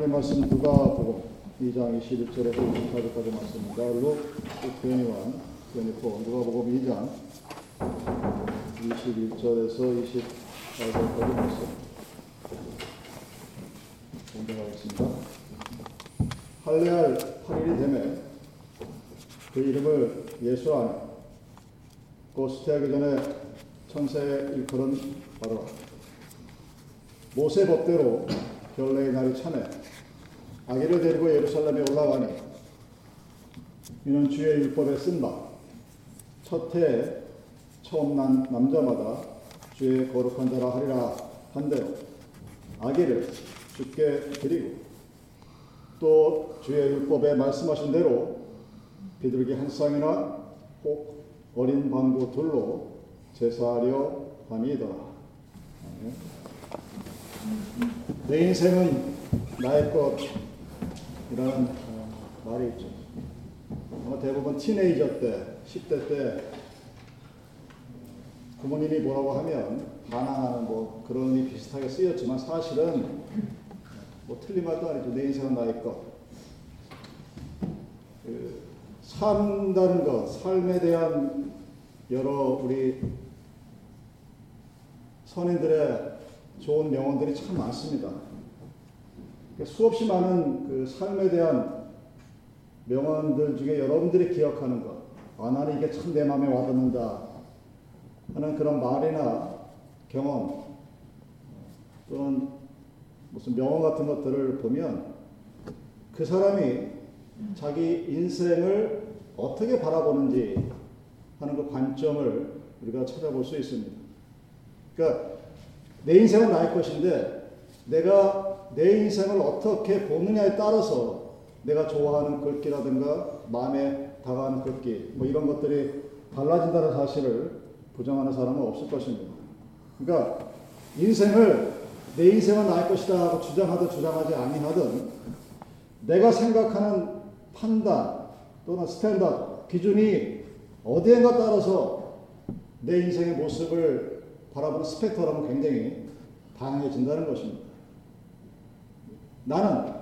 하나님 말씀 누가복음 2장 21절에서 24절까지 말씀입니다. 룩, 교회니와 교회니고 누가복음 2장 21절에서 24절까지 말씀 공부하겠습니다. 할례할 8일이 되매 그 이름을 예수 안에 곧 수태하기 전에 천사의 일컬은 바로 모세 법대로 결례의 날이 차매 아기를 데리고 예루살렘에 올라가니 이는 주의 율법에 쓴바 첫 해에 처음 난 남자마다 주의 거룩한 자라 하리라 한대로 아기를 주께 드리고 또 주의 율법에 말씀하신 대로 비둘기 한 쌍이나 혹 어린 방구 둘로 제사하려 함이더라. 내 인생은 나의 것 이라는 어, 말이 있죠. 어, 대부분 티네이저 때, 10대 때 부모님이 뭐라고 하면 반항하는 뭐 그런 이 비슷하게 쓰였지만 사실은 뭐 틀린 말도 아니죠. 내 인생은 나의 것. 그 산다는 것, 삶에 대한 여러 우리 선인들의 좋은 명언들이 참 많습니다. 그러니까 수없이 많은 그 삶에 대한 명언들 중에 여러분들이 기억하는 것, 아, 나는 이게 참 내 마음에 와닿는다 하는 그런 말이나 경험 또는 무슨 명언 같은 것들을 보면 그 사람이 자기 인생을 어떻게 바라보는지 하는 그 관점을 우리가 찾아볼 수 있습니다. 그러니까 내 인생은 나의 것인데 내가 내 인생을 어떻게 보느냐에 따라서 내가 좋아하는 글귀라든가 마음에 다가가는 글귀 뭐 이런 것들이 달라진다는 사실을 부정하는 사람은 없을 것입니다. 그러니까 인생을 내 인생은 나의 것이다 하고 주장하든 주장하지 아니하든 내가 생각하는 판단 또는 standard 기준이 어디엔가 따라서 내 인생의 모습을 바라보는 spectrum이라면 굉장히 다양해진다는 것입니다. 나는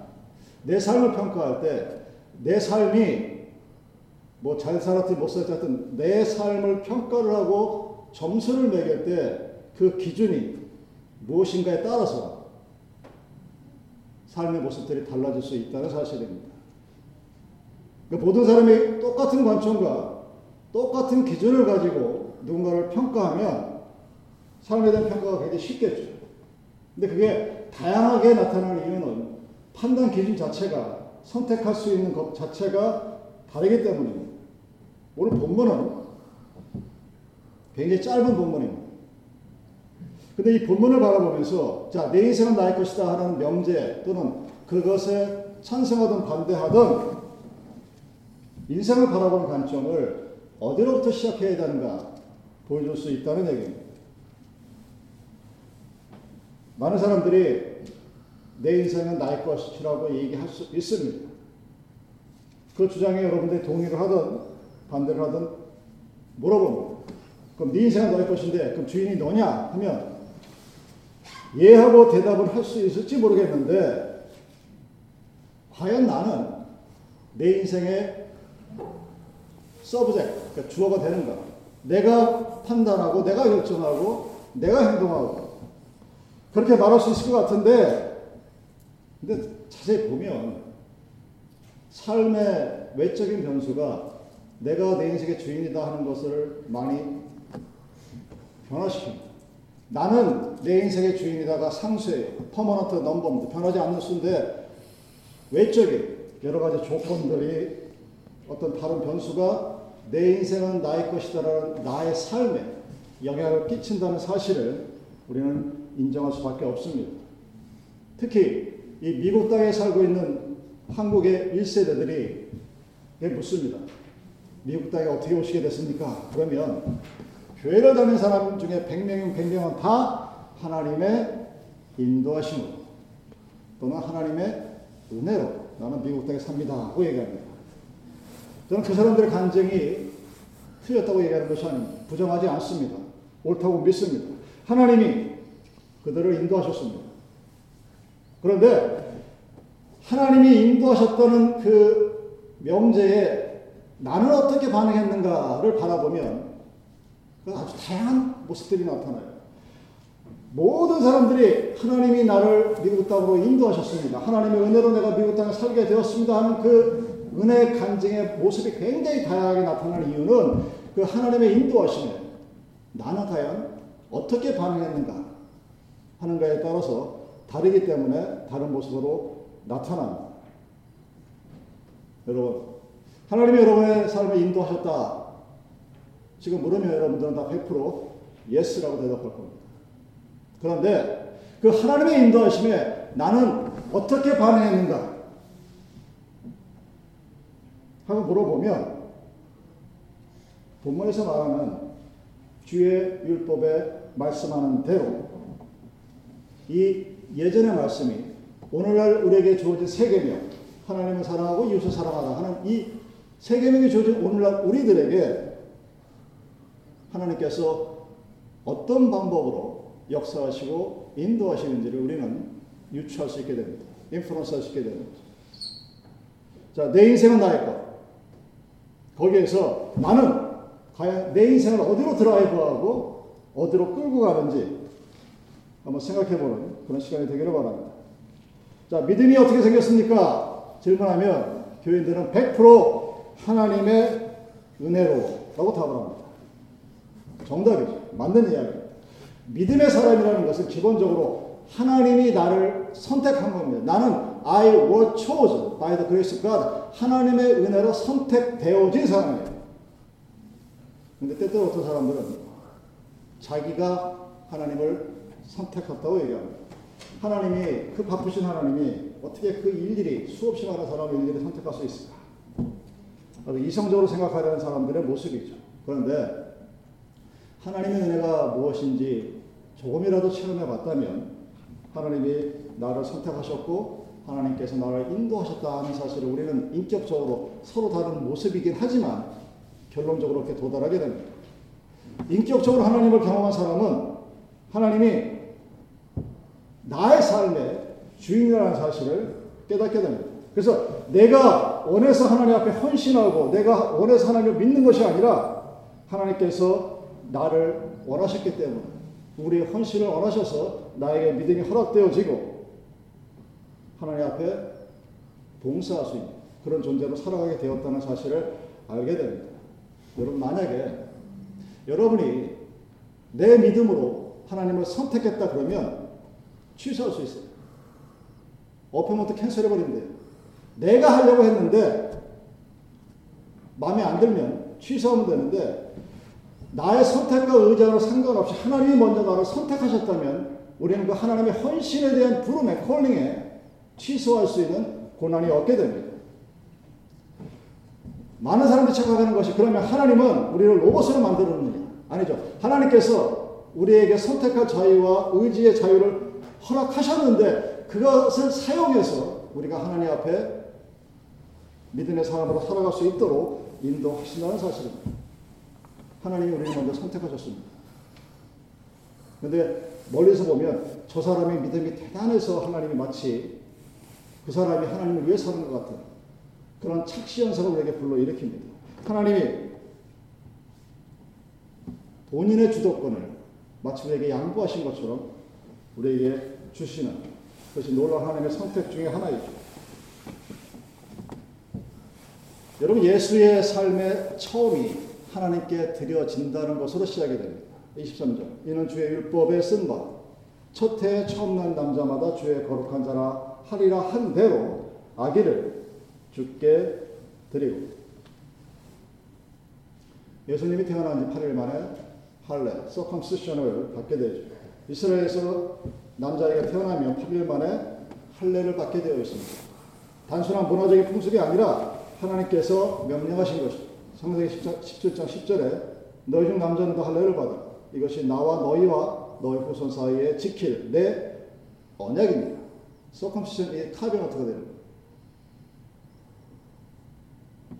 내 삶을 평가할 때 내 삶이 뭐 잘 살았든 못 살았든 내 삶을 평가를 하고 점수를 매길 때 그 기준이 무엇인가에 따라서 삶의 모습들이 달라질 수 있다는 사실입니다. 그러니까 모든 사람이 똑같은 관점과 똑같은 기준을 가지고 누군가를 평가하면 삶에 대한 평가가 굉장히 쉽겠죠. 근데 그게 다양하게 나타나는 이유는 판단 기준 자체가 선택할 수 있는 것 자체가 다르기 때문입니다. 오늘 본문은 굉장히 짧은 본문입니다. 근데 이 본문을 바라보면서 자, 내 인생은 나의 것이다 하는 명제 또는 그것에 찬성하든 반대하든 인생을 바라보는 관점을 어디로부터 시작해야 되는가 보여줄 수 있다는 얘기입니다. 많은 사람들이 내 인생은 나의 것이라고 얘기할 수 있습니다. 그 주장에 여러분들이 동의를 하든 반대를 하든 물어봅니다. 그럼 네 인생은 너의 것인데 그럼 주인이 너냐 하면 예 하고 대답을 할 수 있을지 모르겠는데 과연 나는 내 인생의 subject, 그러니까 주어가 되는가? 내가 판단하고 내가 결정하고 내가 행동하고 그렇게 말할 수 있을 것 같은데 근데 자세히 보면 삶의 외적인 변수가 내가 내 인생의 주인이다 하는 것을 많이 변화시킵니다. 나는 내 인생의 주인이다가 상수예요. permanent number입니다. 변하지 않는 수인데 외적인 여러 가지 조건들이 어떤 다른 변수가 내 인생은 나의 것이다라는 나의 삶에 영향을 끼친다는 사실을 우리는 인정할 수밖에 없습니다. 특히 이 미국 땅에 살고 있는 한국의 1세대들이 묻습니다. 미국 땅에 어떻게 오시게 됐습니까? 그러면 교회를 다니는 사람 중에 100명이면 100명은 다 하나님의 인도하심으로 또는 하나님의 은혜로 나는 미국 땅에 삽니다 하고 얘기합니다. 저는 그 사람들의 간증이 틀렸다고 얘기하는 것이 아닙니다. 부정하지 않습니다. 옳다고 믿습니다. 하나님이 그들을 인도하셨습니다. 그런데 하나님이 인도하셨다는 그 명제에 나는 어떻게 반응했는가를 바라보면 아주 다양한 모습들이 나타나요. 모든 사람들이 하나님이 나를 미국 땅으로 인도하셨습니다. 하나님의 은혜로 내가 미국 땅에 살게 되었습니다 하는 그 은혜 간증의 모습이 굉장히 다양하게 나타나는 이유는 그 하나님의 인도하심에 나는 과연 어떻게 반응했는가 하는가에 따라서 다르기 때문에 다른 모습으로 나타납니다. 여러분, 하나님이 여러분의 삶을 인도하셨다. 지금 물으면 여러분들은 다 100% yes라고 대답할 겁니다. 그런데 그 하나님의 인도하심에 나는 어떻게 반응했는가? 하고 물어보면 본문에서 말하는 주의 율법에 말씀하는 대로 이 예전의 말씀이 오늘날 우리에게 주어진 세계명 하나님을 사랑하고 이웃을 사랑하라 하는 이 세계명이 주어진 오늘날 우리들에게 하나님께서 어떤 방법으로 역사하시고 인도하시는지를 우리는 유추할 수 있게 됩니다. 인플루언스 할수 있게 됩니다. 자, 내 인생은 나의 것. 거기에서 나는 과연 내 인생을 어디로 드라이브하고 어디로 끌고 가는지 한번 생각해보는 그런 시간이 되기를 바랍니다. 자, 믿음이 어떻게 생겼습니까? 질문하면 교인들은 100% 하나님의 은혜로라고 답을 합니다. 정답이죠. 맞는 이야기입니다. 믿음의 사람이라는 것은 기본적으로 하나님이 나를 선택한 겁니다. 나는 I was chosen by the grace of God. 하나님의 은혜로 선택되어진 사람이에요. 근데 때때로 어떤 사람들은 자기가 하나님을 선택했다고 얘기합니다. 하나님이, 그 바쁘신 하나님이 어떻게 그 일일이 수없이 많은 사람을 일일이 선택할 수 있을까? 이성적으로 생각하려는 사람들의 모습이죠. 그런데 하나님의 은혜가 무엇인지 조금이라도 체험해 봤다면 하나님이 나를 선택하셨고 하나님께서 나를 인도하셨다 는 사실을 우리는 인격적으로 서로 다른 모습이긴 하지만 결론적으로 그렇게 도달하게 됩니다. 인격적으로 하나님을 경험한 사람은 하나님이 나의 삶의 주인이라는 사실을 깨닫게 됩니다. 그래서 내가 원해서 하나님 앞에 헌신하고 내가 원해서 하나님을 믿는 것이 아니라 하나님께서 나를 원하셨기 때문에 우리의 헌신을 원하셔서 나에게 믿음이 허락되어지고 하나님 앞에 봉사할 수 있는 그런 존재로 살아가게 되었다는 사실을 알게 됩니다. 여러분 만약에 여러분이 내 믿음으로 하나님을 선택했다 그러면 취소할 수 있어요. 어페먼트 캔슬해버린대요. 내가 하려고 했는데 마음에 안 들면 취소하면 되는데 나의 선택과 의자로 상관없이 하나님이 먼저 나를 선택하셨다면 우리는 그 하나님의 헌신에 대한 부름의 콜링에 취소할 수 있는 고난이 없게 됩니다. 많은 사람들이 착각하는 것이 그러면 하나님은 우리를 로봇으로 만들었느냐? 아니죠. 하나님께서 우리에게 선택할 자유와 의지의 자유를 허락하셨는데 그것을 사용해서 우리가 하나님 앞에 믿음의 사람으로 살아갈 수 있도록 인도하신다는 사실입니다. 하나님이 우리를 먼저 선택하셨습니다. 그런데 멀리서 보면 저 사람의 믿음이 대단해서 하나님이 마치 그 사람이 하나님을 위해 사는 것 같은 그런 착시 현상을 우리에게 불러일으킵니다. 하나님이 본인의 주도권을 마치 우리에게 양보하신 것처럼 우리에게 주시는 그것이 놀라운 하나님의 선택 중에 하나이죠. 여러분 예수의 삶의 처음이 하나님께 드려진다는 것으로 시작이 됩니다. 23절. 이는 주의 율법에 쓴 바, 첫 해에 처음 난 남자마다 주의 거룩한 자라 하리라 한 대로 아기를 주께 드리고. 예수님이 태어난 지 8일 만에 할례, 서컴시션을 받게 되죠. 이스라엘에서 남자아이가 태어나면 8일 만에 할례를 받게 되어 있습니다. 단순한 문화적인 풍습이 아니라 하나님께서 명령하신 것입니다. 성경의 17장 10절에 너희 중 남자는 다 할례를 받아 이것이 나와 너희와 너희 후손 사이에 지킬 내 언약입니다. 서컴시션이 카베너트가 되는 거예요.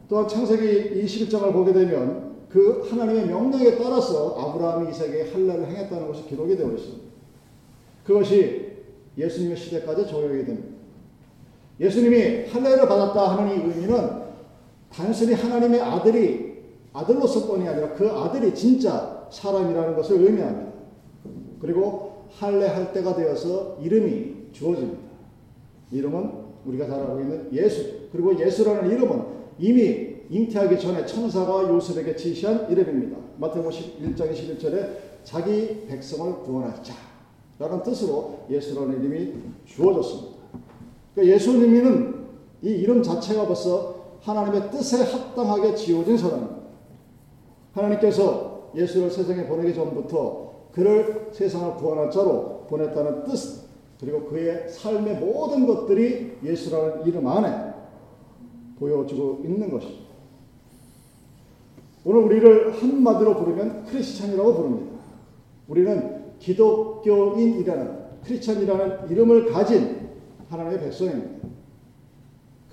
또한 창세기 21장을 보게 되면 그 하나님의 명령에 따라서 아브라함이 이삭에게 할례를 행했다는 것이 기록이 되어 있습니다. 그것이 예수님의 시대까지 적용이 됩니다. 예수님이 할례를 받았다 하는 이 의미는 단순히 하나님의 아들이 아들로서뿐이 아니라 그 아들이 진짜 사람이라는 것을 의미합니다. 그리고 할례할 때가 되어서 이름이 주어집니다. 이름은 우리가 잘 알고 있는 예수. 그리고 예수라는 이름은 이미 잉태하기 전에 천사가 요셉에게 지시한 이름입니다. 마태복음 1장 21절에 자기 백성을 구원할 자 라는 뜻으로 예수라는 이름이 주어졌습니다. 그러니까 예수님은 이 이름 자체가 벌써 하나님의 뜻에 합당하게 지어진 사람입니다. 하나님께서 예수를 세상에 보내기 전부터 그를 세상을 구원할 자로 보냈다는 뜻, 그리고 그의 삶의 모든 것들이 예수라는 이름 안에 보여지고 있는 것입니다. 오늘 우리를 한마디로 부르면 크리스찬이라고 부릅니다. 우리는 기독교인이라는 크리스찬이라는 이름을 가진 하나님의 백성입니다.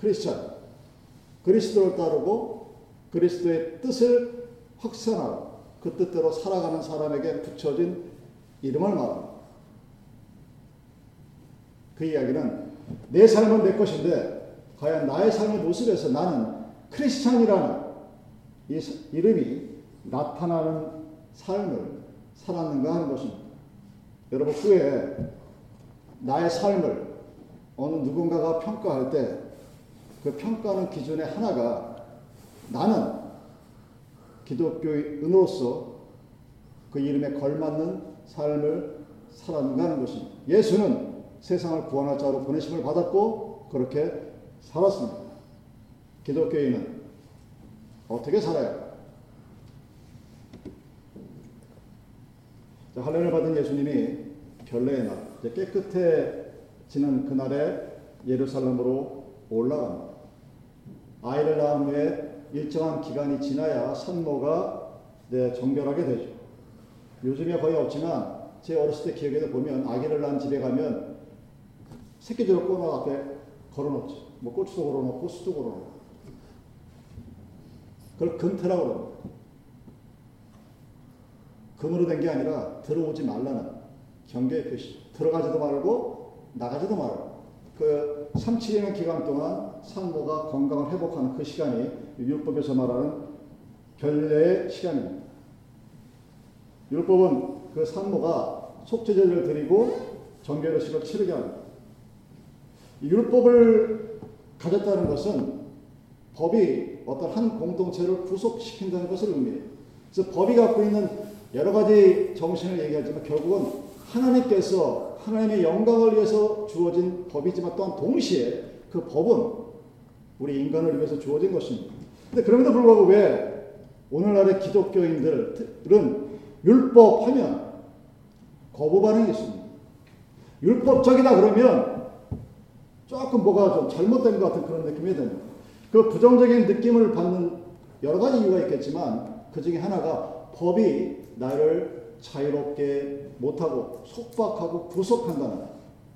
크리스찬. 그리스도를 따르고 그리스도의 뜻을 확산하고 그 뜻대로 살아가는 사람에게 붙여진 이름을 말합니다. 그 이야기는 내 삶은 내 것인데 과연 나의 삶의 모습에서 나는 크리스찬이라는 이 이름이 나타나는 삶을 살았는가 하는 것입니다. 여러분 후에 나의 삶을 어느 누군가가 평가할 때 그 평가하는 기준의 하나가 나는 기독교인으로서 그 이름에 걸맞는 삶을 살았는가 하는 것입니다. 예수는 세상을 구원할 자로 보내심을 받았고 그렇게 살았습니다. 기독교인은 어떻게 살아요? 자, 할례를 받은 예수님이 결례의 날, 깨끗해지는 그날에 예루살렘으로 올라갑니다. 아이를 낳은 후에 일정한 기간이 지나야 산모가 네, 정결하게 되죠. 요즘에 거의 없지만 제 어렸을 때 기억에 보면 아기를 낳은 집에 가면 새끼들을 꼬마 앞에 걸어놓죠. 뭐 고추도 걸어놓고 수도 걸어놓고. 그걸 근태라고 그럽니다. 금으로 된 게 아니라 들어오지 말라는 경계의 표시. 들어가지도 말고 나가지도 말고. 그 3, 7년 기간 동안 산모가 건강을 회복하는 그 시간이 율법에서 말하는 결례의 시간입니다. 율법은 그 산모가 속죄제를 드리고 정결의식을 치르게 합니다. 율법을 가졌다는 것은 법이 어떤 한 공동체를 구속시킨다는 것을 의미해요. 그래서 법이 갖고 있는 여러 가지 정신을 얘기하지만 결국은 하나님께서 하나님의 영광을 위해서 주어진 법이지만 또한 동시에 그 법은 우리 인간을 위해서 주어진 것입니다. 근데 그럼에도 불구하고 왜 오늘날의 기독교인들은 율법 하면 거부 반응이 있습니다. 율법적이다 그러면 조금 뭐가 좀 잘못된 것 같은 그런 느낌이 듭니다. 그 부정적인 느낌을 받는 여러 가지 이유가 있겠지만 그 중에 하나가 법이 나를 자유롭게 못하고 속박하고 구속한다는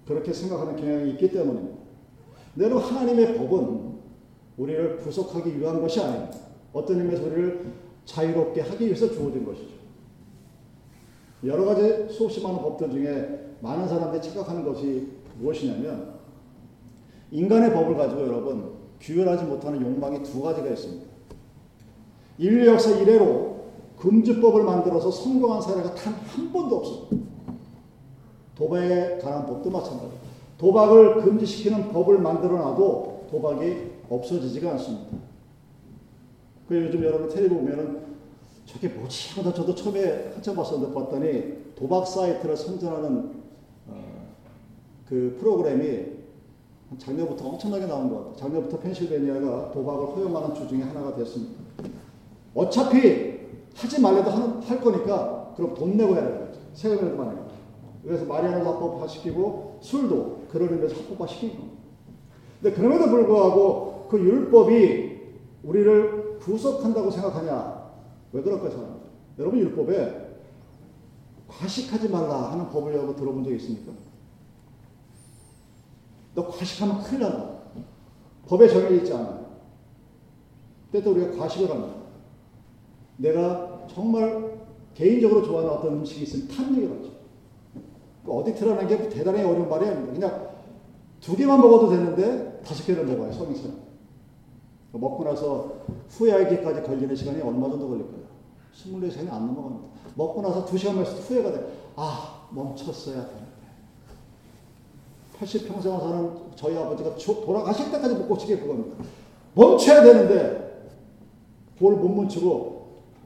그렇게 생각하는 경향이 있기 때문입니다. 내로 하나님의 법은 우리를 구속하기 위한 것이 아닙니다. 어떤 의미에서 우리를 자유롭게 하기 위해서 주어진 것이죠. 여러 가지 수없이 많은 법들 중에 많은 사람들이 착각하는 것이 무엇이냐면 인간의 법을 가지고 여러분 규율하지 못하는 욕망이 두 가지가 있습니다. 인류 역사 이래로 금주법을 만들어서 성공한 사례가 단 한 번도 없습니다. 도박에 관한 법도 마찬가지. 도박을 금지시키는 법을 만들어놔도 도박이 없어지지가 않습니다. 그 요즘 여러분 텔레비 보면은 저게 뭐지 하다 저도 처음에 한참 봤었는데 봤더니 도박 사이트를 선전하는 어, 그 프로그램이 작년부터 엄청나게 나온 것 같아요. 작년부터 펜실베니아가 도박을 허용하는 주 중에 하나가 됐습니다. 어차피 하지 말래도 하는, 할 거니까 그럼 돈 내고 해야 되는 거죠. 세금을 그만해요. 그래서 마리아나 합법화 시키고 술도 그런 의미에서 합법화 시킨 겁니다. 근데 그럼에도 불구하고 그 율법이 우리를 구속한다고 생각하냐? 왜 그럴까요, 사람? 여러분 율법에 과식하지 말라 하는 법을 여러분 들어본 적 있습니까? 너 과식하면 큰일 난다. 법에 정해져 있지 않아요. 때또 우리가 과식을 합니다. 내가 정말 개인적으로 좋아하는 어떤 음식이 있으면 탐닉을 하죠. 어디 드러난 게 대단히 어려운 말이 아닙니다. 그냥 두 개만 먹어도 되는데 다섯 개를 먹어요, 성인처럼. 먹고 나서 후회하기까지 걸리는 시간이 얼마 정도 걸릴까요? 24시간이 안 넘어갑니다. 먹고 나서 두 시간만 있어도 후회가 돼. 아, 멈췄어야 되는데. 80평생 사는 저희 아버지가 돌아가실 때까지 못 고치게 그겁니다. 멈춰야 되는데, 그걸 못 멈추고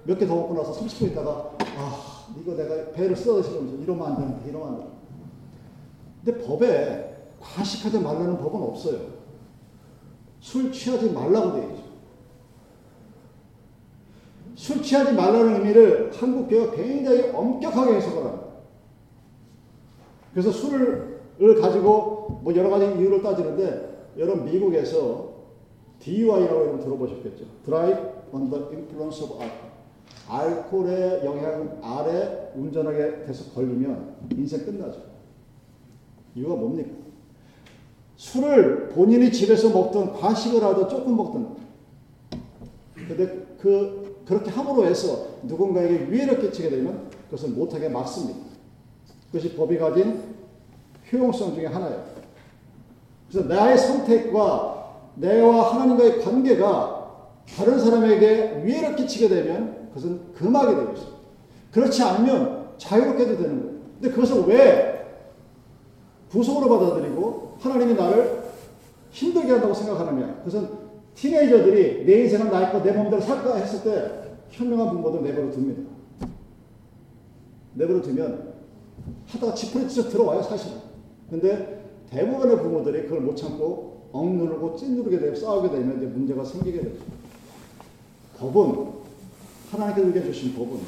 몇 개 더 먹고 나서 30분 있다가, 아, 이거 내가 배를 쓰러지면서 이러면 안 되는데, 이러면 안 되는데. 근데 법에 과식하지 말라는 법은 없어요. 술 취하지 말라고 되어 있죠. 술 취하지 말라는 의미를 한국교회가 굉장히 엄격하게 해석을 합니다. 그래서 술을 가지고 뭐 여러 가지 이유를 따지는데 여러분 미국에서 DUI라고 여러분 들어보셨겠죠. Drive under influence of alcohol. 알코올의 영향 아래 운전하게 돼서 걸리면 인생 끝나죠. 이유가 뭡니까? 술을 본인이 집에서 먹든 과식을 하든 조금 먹든 근데 그 그렇게 함으로 해서 누군가에게 위해를 끼치게 되면 그것을 못하게 막습니다. 그것이 법이 가진 효용성 중에 하나예요. 그래서 나의 선택과 내와 하나님과의 관계가 다른 사람에게 위해를 끼치게 되면 그것은 금하게 되고 있습니다. 그렇지 않으면 자유롭게도 되는 거예요. 근데 그것을 왜 구속으로 받아들이고 하나님이 나를 힘들게 한다고 생각하느냐. 그것은 티네이저들이 내 인생은 나의 거, 내 몸대로 살까 했을 때 현명한 부모들 내버려 둡니다. 내버려 두면 하다가 지푸리쳐 들어와요, 사실은. 근데 대부분의 부모들이 그걸 못 참고 억누르고 찐누르게 되고 싸우게 되면 이제 문제가 생기게 되죠. 법은 하나님께서 우리에게 주신 법은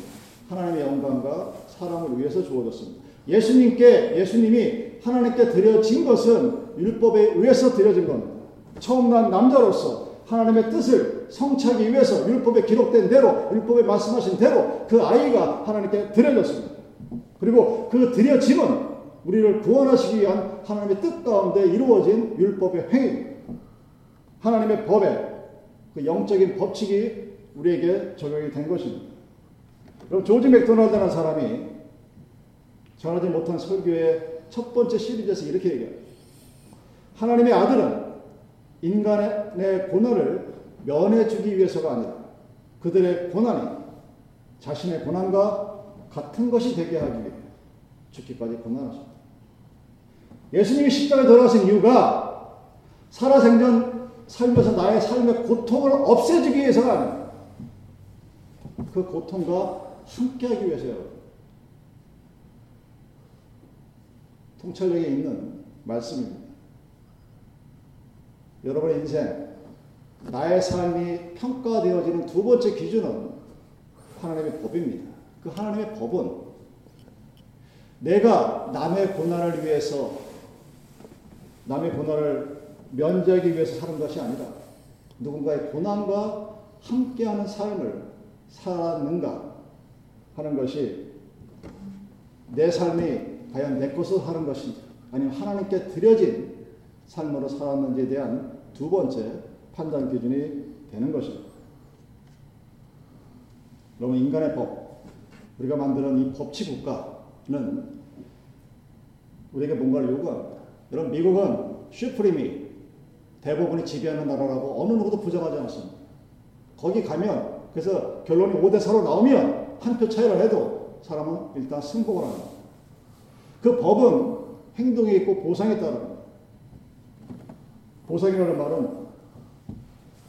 하나님의 영광과 사랑을 위해서 주어졌습니다. 예수님께 예수님이 하나님께 드려진 것은 율법에 의해서 드려진 겁니다. 처음 난 남자로서 하나님의 뜻을 성취하기 위해서 율법에 기록된 대로 율법에 말씀하신 대로 그 아이가 하나님께 드려졌습니다. 그리고 그 드려짐은 우리를 구원하시기 위한 하나님의 뜻 가운데 이루어진 율법의 행위, 하나님의 법에 그 영적인 법칙이 우리에게 적용이 된 것입니다. 그럼 조지 맥도날드라는 사람이 전하지 못한 설교의 첫 번째 시리즈에서 이렇게 얘기해요. 하나님의 아들은 인간의 고난을 면해주기 위해서가 아니라 그들의 고난이 자신의 고난과 같은 것이 되게 하기 위해 죽기까지 고난하셨다. 예수님이 십자가에 돌아가신 이유가 살아생전 살면서 나의 삶의 고통을 없애주기 위해서가 아니라 그 고통과 함께하기 위해서요. 통찰력에 있는 말씀입니다. 여러분의 인생, 나의 삶이 평가되어지는 두 번째 기준은 하나님의 법입니다. 그 하나님의 법은 내가 남의 고난을 위해서 남의 고난을 면제하기 위해서 사는 것이 아니라 누군가의 고난과 함께하는 삶을 살았는가 하는 것이 내 삶이 과연 내 것으로 사는 것인지 아니면 하나님께 드려진 삶으로 살았는지에 대한 두 번째 판단 기준이 되는 것입니다. 여러분 인간의 법, 우리가 만드는 이 법치 국가는 우리에게 뭔가를 요구합니다. 여러분 미국은 슈프림이 대부분이 지배하는 나라라고 어느 누구도 부정하지 않습니다. 거기 가면 그래서 결론이 5대 4로 나오면 한 표 차이를 해도 사람은 일단 승복을 합니다. 그 법은 행동에 있고 보상에 따릅니다. 보상이라는 말은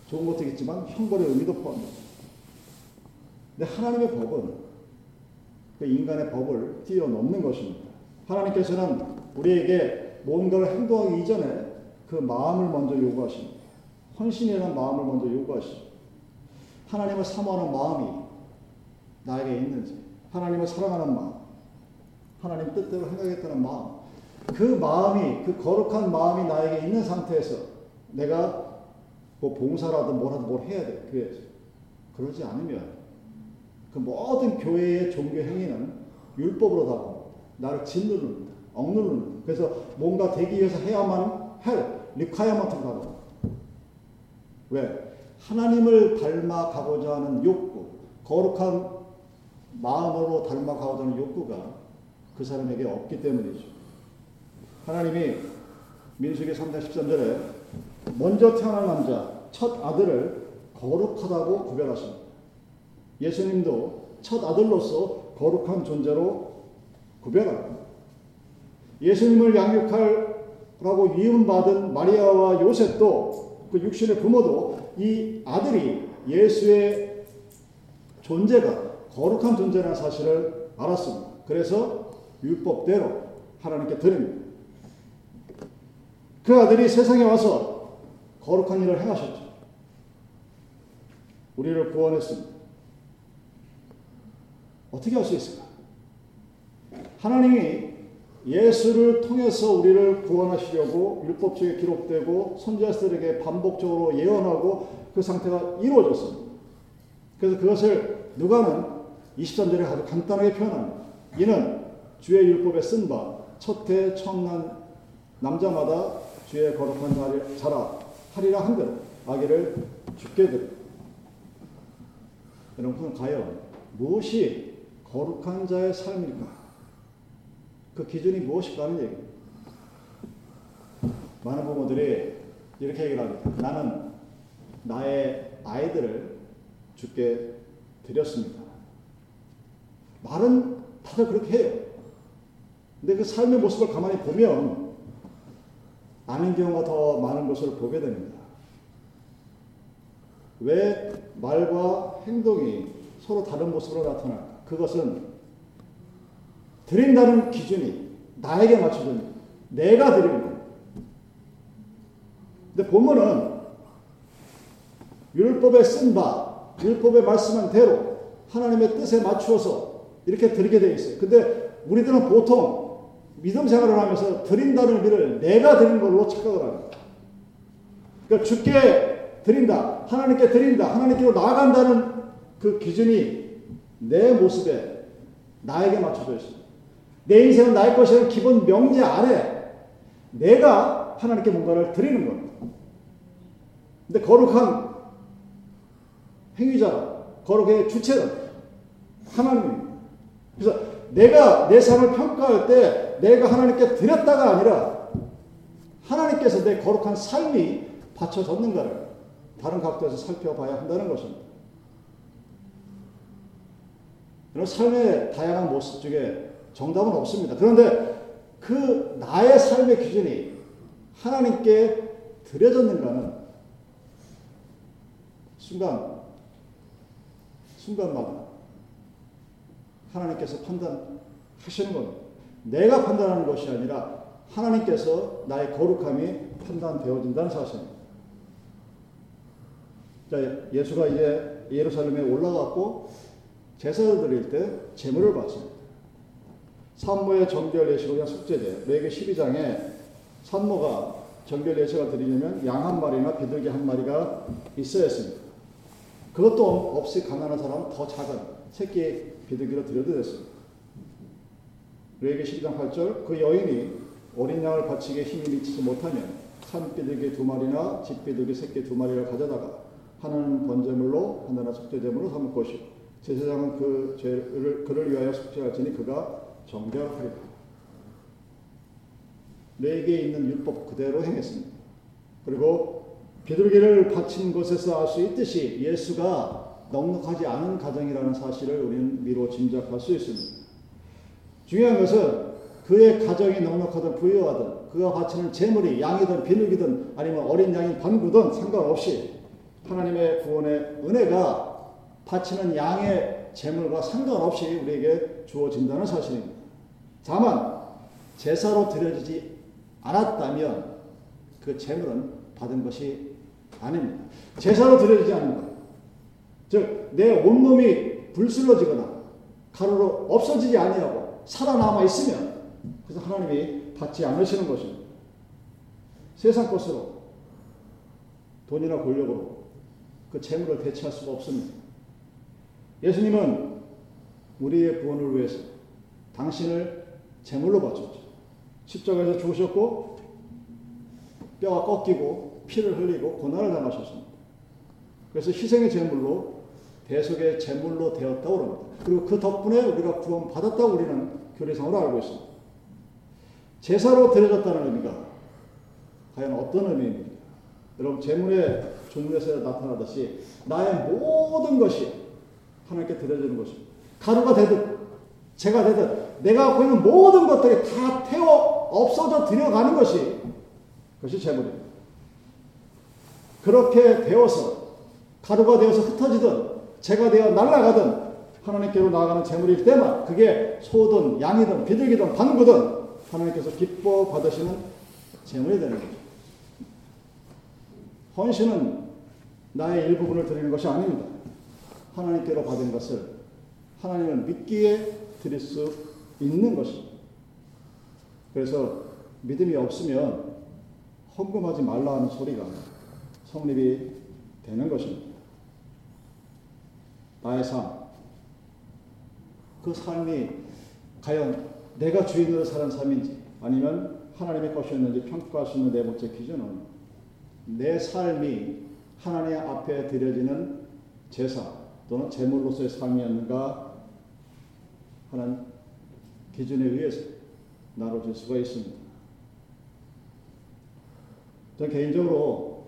좋은 것도 있지만 형벌의 의미도 포함합니다. 근데 하나님의 법은 그 인간의 법을 뛰어넘는 것입니다. 하나님께서는 우리에게 뭔가를 행동하기 이전에 그 마음을 먼저 요구하십니다. 헌신이라는 마음을 먼저 요구하시죠. 하나님을 사모하는 마음이 나에게 있는지, 하나님을 사랑하는 마음, 하나님 뜻대로 행하겠다는 마음. 그 마음이, 그 거룩한 마음이 나에게 있는 상태에서 내가 뭐 봉사라든 뭐라든 뭘 해야 돼. 교회에서. 그러지 않으면 그 모든 교회의 종교 행위는 율법으로 다가옵니다. 나를 짓누릅니다. 억누릅니다. 그래서 뭔가 되기 위해서 해야만 할 requirement로 다가옵니다. 왜? 하나님을 닮아가고자 하는 욕구, 거룩한 마음으로 닮아가고자 하는 욕구가 그 사람에게 없기 때문이죠. 하나님이 민수기 3장 13절에 먼저 태어난 남자 첫 아들을 거룩하다고 구별하십니다. 예수님도 첫 아들로서 거룩한 존재로 구별합니다. 예수님을 양육하라고 위임받은 마리아와 요셉도 그 육신의 부모도 이 아들이 예수의 존재가 거룩한 존재라는 사실을 알았습니다. 그래서 율법대로 하나님께 드립니다. 그 아들이 세상에 와서 거룩한 일을 행하셨죠. 우리를 구원했습니다. 어떻게 할 수 있을까? 하나님이 예수를 통해서 우리를 구원하시려고 율법책에 기록되고 선지자들에게 반복적으로 예언하고 그 상태가 이루어졌습니다. 그래서 그것을 누가는 23절에 아주 간단하게 표현합니다. 이는 주의 율법에 쓴 바 첫해 처음 난 남자마다 주의 거룩한 자라 하리라 한대로 아기를 죽게 되리. 여러분 과연 무엇이 거룩한 자의 삶일까? 그 기준이 무엇일까 하는 얘기입니다. 많은 부모들이 이렇게 얘기를 합니다. 나는 나의 아이들을 죽게 드렸습니다. 말은 다들 그렇게 해요. 근데 그 삶의 모습을 가만히 보면 아닌 경우가 더 많은 것을 보게 됩니다. 왜 말과 행동이 서로 다른 모습으로 나타날까? 그것은 드린다는 기준이 나에게 맞춰진 내가 드리는 거예요. 근데 본문은 율법에 쓴 바, 율법에 말씀한 대로 하나님의 뜻에 맞추어서 이렇게 드리게 되어 있어요. 근데 우리들은 보통 믿음 생활을 하면서 드린다는 의미를 내가 드린 걸로 착각을 합니다. 그러니까 주께 드린다, 하나님께 드린다, 하나님께로 나아간다는 그 기준이 내 모습에 나에게 맞춰져 있습니다. 내 인생은 나의 것이라는 기본 명제 아래 내가 하나님께 뭔가를 드리는 겁니다. 근데 거룩한 행위자, 거룩의 주체는 하나님입니다. 그래서 내가 내 삶을 평가할 때 내가 하나님께 드렸다가 아니라 하나님께서 내 거룩한 삶이 받쳐졌는가를 다른 각도에서 살펴봐야 한다는 것입니다. 삶의 다양한 모습 중에 정답은 없습니다. 그런데 그 나의 삶의 기준이 하나님께 드려졌는가는 순간, 순간마다 하나님께서 판단하시는 겁니다. 내가 판단하는 것이 아니라 하나님께서 나의 거룩함이 판단되어진다는 사실입니다. 자, 예수가 이제 예루살렘에 올라갔고 제사를 드릴 때 제물을 받습니다. 산모의 정결 예식을 위한 숙제제, 레게 12장에 산모가 정결 예식을 드리려면 양 한 마리나 비둘기 한 마리가 있어야 했습니다. 그것도 없이 가난한 사람은 더 작은 새끼 비둘기로 드려도 됐습니다. 레게 12장 8절 그 여인이 어린 양을 바치기에 힘이 미치지 못하면 산비둘기 두 마리나 집비둘기 새끼 두 마리를 가져다가 하나는 번제물로 하나는 속죄제물로 삼을 것이고 제사장은 그 죄를 그를 위하여 속죄할지니 그가 정결하리라. 레게에 있는 율법 그대로 행했습니다. 그리고 비둘기를 바친 것에서 알 수 있듯이 예수가 넉넉하지 않은 가정이라는 사실을 우리는 미로 짐작할 수 있습니다. 중요한 것은 그의 가정이 넉넉하든 부유하든 그가 바치는 재물이 양이든 비둘기든 아니면 어린 양인 반구든 상관없이 하나님의 구원의 은혜가 바치는 양의 재물과 상관없이 우리에게 주어진다는 사실입니다. 다만 제사로 드려지지 않았다면 그 재물은 받은 것이 아닙니다. 제사로 드려지지 않는 것. 즉, 내 온몸이 불슬러지거나 가루로 없어지지 아니하고 살아남아 있으면 그래서 하나님이 받지 않으시는 것입니다. 세상 것으로 돈이나 권력으로 그 재물을 대체할 수가 없습니다. 예수님은 우리의 구원을 위해서 당신을 제물로 바쳤죠. 십자가에서 죽으셨고 뼈가 꺾이고 피를 흘리고 고난을 당하셨습니다. 그래서 희생의 제물로 대속의 제물로 되었다고 합니다. 그리고 그 덕분에 우리가 구원받았다고 우리는 교리상으로 알고 있습니다. 제사로 드려졌다는 의미가 과연 어떤 의미입니까? 여러분 재물의 종류에서 나타나듯이 나의 모든 것이 하나님께 드려지는 것입니다. 가루가 되든 재가 되든 내가 갖고 있는 모든 것들이 다 태워 없어져 들여가는 것이 그것이 재물입니다. 그렇게 되어서 가루가 되어서 흩어지든 재가 되어 날아가든 하나님께로 나아가는 재물일 때만 그게 소든 양이든 비둘기든 방구든 하나님께서 기뻐 받으시는 재물이 되는 거죠. 헌신은 나의 일부분을 드리는 것이 아닙니다. 하나님께로 받은 것을 하나님을 믿기에 드릴 수 있는 것입니다. 그래서 믿음이 없으면 헌금하지 말라 하는 소리가 성립이 되는 것입니다. 나의 삶, 그 삶이 과연 내가 주인으로 사는 삶인지 아니면 하나님의 것이었는지 평가할 수 있는 네 번째 기준은 내 삶이 하나님 앞에 드려지는 제사 또는 제물로서의 삶이었는가 하는 기준에 의해서 나눠질 수가 있습니다. 저는 개인적으로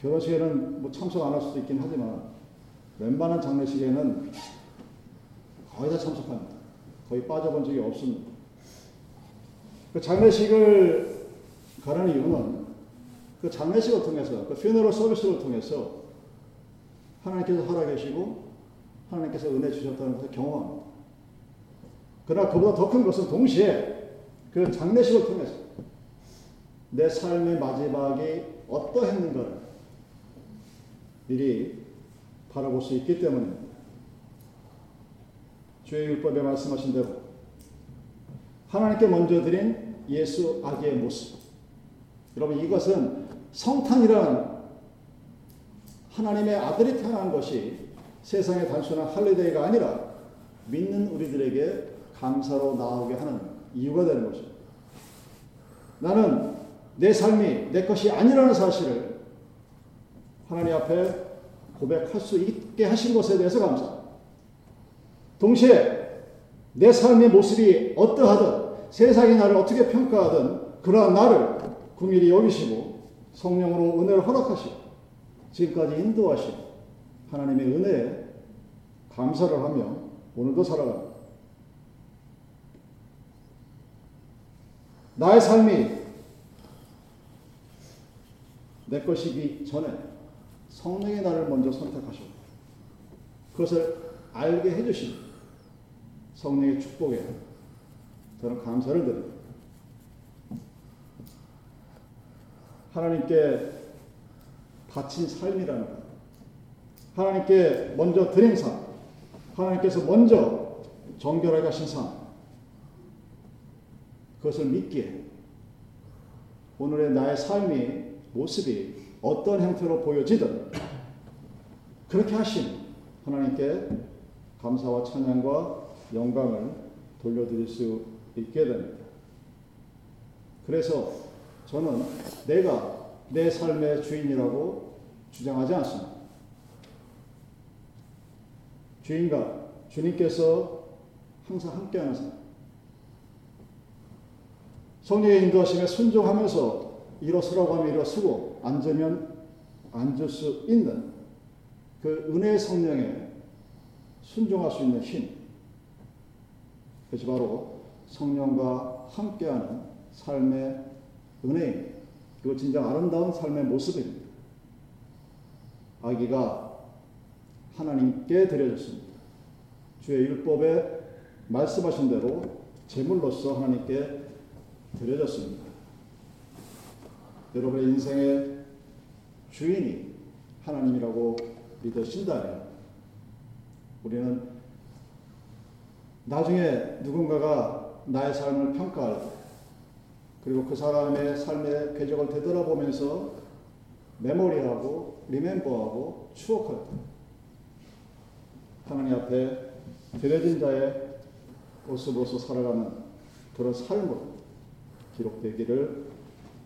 결혼식에는 뭐 참석 안 할 수도 있긴 하지만 웬만한 장례식에는 거의 다 참석합니다. 거의 빠져본 적이 없습니다. 그 장례식을 가는 이유는 그 장례식을 통해서, 그 퓨너럴 서비스를 통해서 하나님께서 살아계시고 하나님께서 은혜 주셨다는 것을 경험합니다. 그러나 그보다 더 큰 것은 동시에 그 장례식을 통해서 내 삶의 마지막이 어떠했는가를 미리 바라볼 수 있기 때문입니다. 주의 율법에 말씀하신 대로 하나님께 먼저 드린 예수 아기의 모습. 여러분 이것은 성탄이라는 하나님의 아들이 태어난 것이 세상의 단순한 할리데이가 아니라 믿는 우리들에게 감사로 나오게 하는 이유가 되는 것입니다. 나는 내 삶이 내 것이 아니라는 사실을 하나님 앞에 고백할 수 있게 하신 것에 대해서 감사합니다. 동시에 내 삶의 모습이 어떠하든 세상이 나를 어떻게 평가하든 그러한 나를 궁일이 여기시고 성령으로 은혜를 허락하시고 지금까지 인도하시고 하나님의 은혜에 감사를 하며 오늘도 살아갑니다. 나의 삶이 내 것이기 전에 성령의 나를 먼저 선택하셨고 그것을 알게 해주신 성령의 축복에 저는 감사를 드립니다. 하나님께 바친 삶이라는 것, 하나님께 먼저 드린 삶, 하나님께서 먼저 정결하게 하신 삶, 그것을 믿기에 오늘의 나의 삶이 모습이 어떤 형태로 보여지든 그렇게 하신 하나님께 감사와 찬양과 영광을 돌려드릴 수 있게 됩니다. 그래서 저는 내가 내 삶의 주인이라고 주장하지 않습니다. 주인과 주님께서 항상 함께하는 삶. 성령의 인도하심에 순종하면서 일어서라고 하면 일어서고 앉으면 앉을 수 있는 그 은혜의 성령에 순종할 수 있는 힘. 그것이 바로 성령과 함께하는 삶의 은혜입니다. 그리고 진정 아름다운 삶의 모습입니다. 아기가 하나님께 드려졌습니다. 주의 율법에 말씀하신 대로 제물로서 하나님께 드려졌습니다. 여러분의 인생의 주인이 하나님이라고 믿으신다면 우리는 나중에 누군가가 나의 삶을 평가할 때 그리고 그 사람의 삶의 궤적을 되돌아보면서 메모리하고 리멤버하고 추억할 때 하나님 앞에 드려진 자의 모습으로서 살아가는 그런 삶으로 기록되기를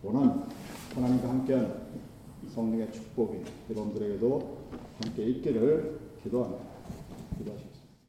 원합니다. 하나님과 함께하는 성령의 축복이 여러분들에게도 함께 있기를 기도합니다. 기도하십시오.